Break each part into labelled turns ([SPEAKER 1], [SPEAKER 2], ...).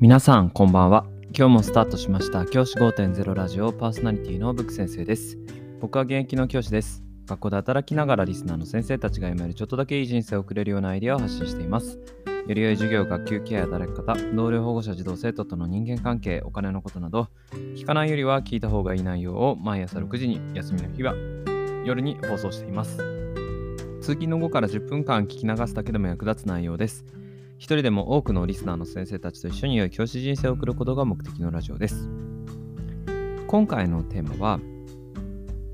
[SPEAKER 1] 皆さんこんばんは。今日もスタートしました。教師5.0ラジオパーソナリティのブック先生です。僕は現役の教師です。学校で働きながらリスナーの先生たちが読めるちょっとだけいい人生を送れるようなアイデアを発信しています。より良い授業、学級ケアや働き方、同僚保護者、児童生徒との人間関係、お金のことなど、聞かないよりは聞いた方がいい内容を毎朝6時に、休みの日は夜に放送しています。通勤の後から10分間聞き流すだけでも役立つ内容です。一人でも多くのリスナーの先生たちと一緒に良い教師人生を送ることが目的のラジオです。今回のテーマは、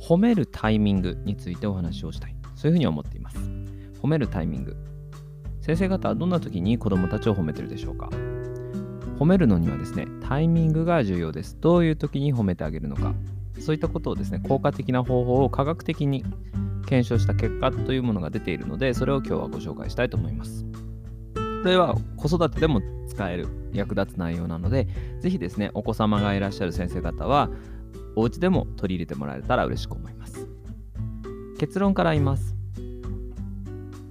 [SPEAKER 1] 褒めるタイミングについてお話をしたい。そういうふうに思っています。褒めるタイミング。先生方はどんな時に子供たちを褒めてるでしょうか？褒めるのにはですね、タイミングが重要です。どういう時に褒めてあげるのか。そういったことをですね、効果的な方法を科学的に検証した結果というものが出ているので、それを今日はご紹介したいと思います。それは子育てでも使える役立つ内容なので、ぜひですね、お子様がいらっしゃる先生方は、お家でも取り入れてもらえたら嬉しく思います。結論から言います。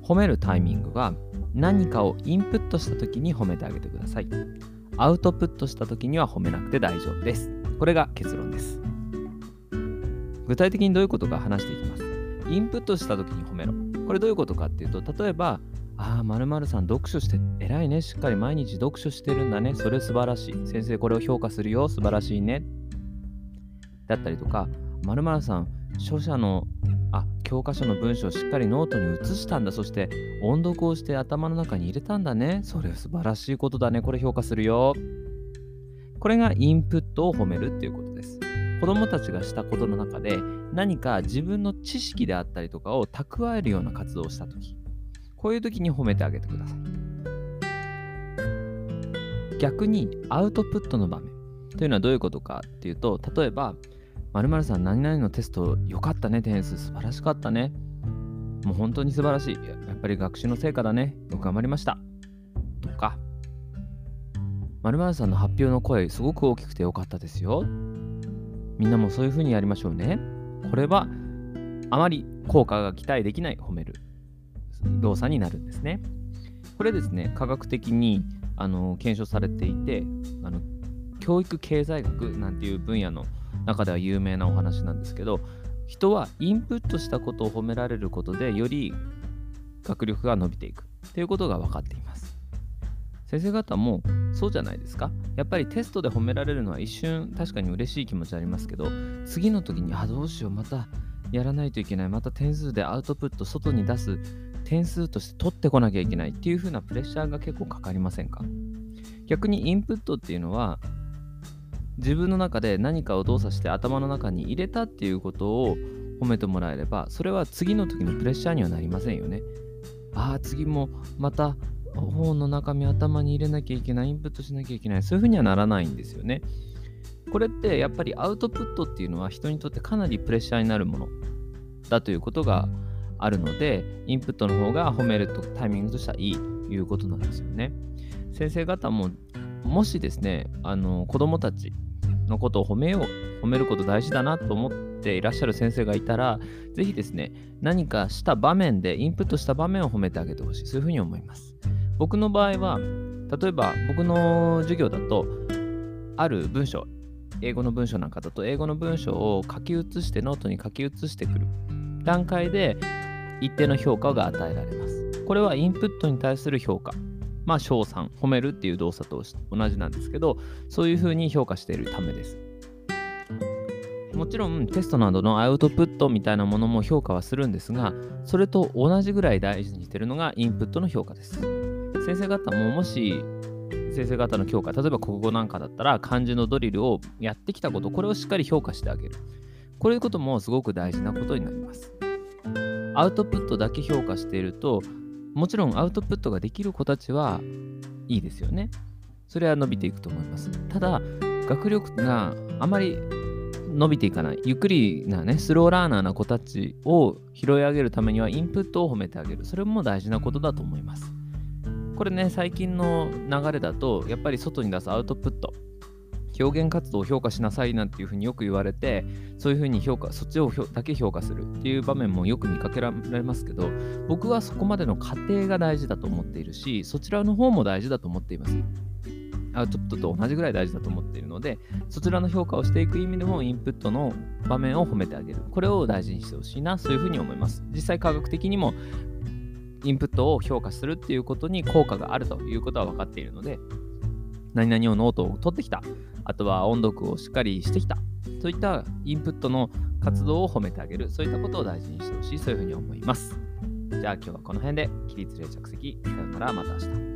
[SPEAKER 1] 褒めるタイミングは何かをインプットした時に褒めてあげてください。アウトプットした時には褒めなくて大丈夫です。これが結論です。具体的にどういうことか話していきます。インプットした時に褒めろ。これどういうことかっていうと、例えば、ああ、まるさん読書して偉いね。しっかり毎日読書してるんだね。それ素晴らしい。先生これを評価するよ。素晴らしいね。だったりとか、まるさん、書者の、あ、教科書の文章をしっかりノートに移したんだ。そして音読をして頭の中に入れたんだね。それ素晴らしいことだね。これ評価するよ。これがインプットを褒めるっていうことです。子供たちがしたことの中で何か自分の知識であったりとかを蓄えるような活動をしたとき、こういう時に褒めてあげてください。逆にアウトプットの場面というのはどういうことかっていうと、例えば、まるさん何々のテスト良かったね、点数素晴らしかったね。もう本当に素晴らしい。やっぱり学習の成果だね。よく頑張りました。とか、まるさんの発表の声すごく大きくて良かったですよ。みんなもそういう風にやりましょうね。これはあまり効果が期待できない褒める動作になるんですね。これですね、科学的にあの検証されていてあの、教育経済学なんていう分野の中では有名なお話なんですけど、人はインプットしたことを褒められることで、より学力が伸びていくということが分かっています。先生方もそうじゃないですかやっぱりテストで褒められるのは一瞬確かに嬉しい気持ちありますけど次の時にあどうしようまたやらないといけないまた点数でアウトプット外に出す点数として取ってこなきゃいけないっていう風なプレッシャーが結構かかりませんか？逆にインプットっていうのは自分の中で何かを動作して頭の中に入れたっていうことを褒めてもらえればそれは次の時のプレッシャーにはなりませんよね。ああ次もまた本の中身頭に入れなきゃいけないインプットしなきゃいけないそういう風にはならないんですよね。これってやっぱりアウトプットっていうのは人にとってかなりプレッシャーになるものだということがあるので、インプットの方が褒めるとタイミングとしてはいいということなんですよね。先生方も、もしですね、あの子供たちのことを褒めよう、褒めること大事だなと思っていらっしゃる先生がいたら、ぜひですね、何かした場面で、インプットした場面を褒めてあげてほしい。そういうふうに思います。僕の場合は、例えば僕の授業だと、ある文章、英語の文章なんかだと、英語の文章を書き写してノートに書き写してくる段階で、一定の評価が与えられます。これはインプットに対する評価。まあ、賞賛、褒めるっていう動作と同じなんですけど、そういうふうに評価しているためです。もちろんテストなどのアウトプットみたいなものも評価はするんですが、それと同じぐらい大事にしているのがインプットの評価です。先生方ももし先生方の評価、例えば国語なんかだったら漢字のドリルをやってきたこと、これをしっかり評価してあげる。こういうこともすごく大事なことになります。アウトプットだけ評価していると、もちろんアウトプットができる子たちはいいですよね。それは伸びていくと思います。ただ、学力があまり伸びていかない、ゆっくりなね、スローラーナーな子たちを拾い上げるためには、インプットを褒めてあげる。それも大事なことだと思います。これね、最近の流れだと、やっぱり外に出すアウトプット。表現活動を評価しなさいなんていうふうによく言われてそういうふうに評価そっちをだけ評価するっていう場面もよく見かけられますけど僕はそこまでの過程が大事だと思っているしそちらの方も大事だと思っていますアウトプットと同じぐらい大事だと思っているので、そちらの評価をしていく意味でも、インプットの場面を褒めてあげる。これを大事にしてほしいな、そういうふうに思います。実際科学的にも、インプットを評価するっていうことに効果があるということは分かっているので、何々をノートを取ってきた。あとは音読をしっかりしてきた。そういったインプットの活動を褒めてあげる。そういったことを大事にしてほしい。そういうふうに思います。じゃあ今日はこの辺で起立例着席。さよなら、また明日。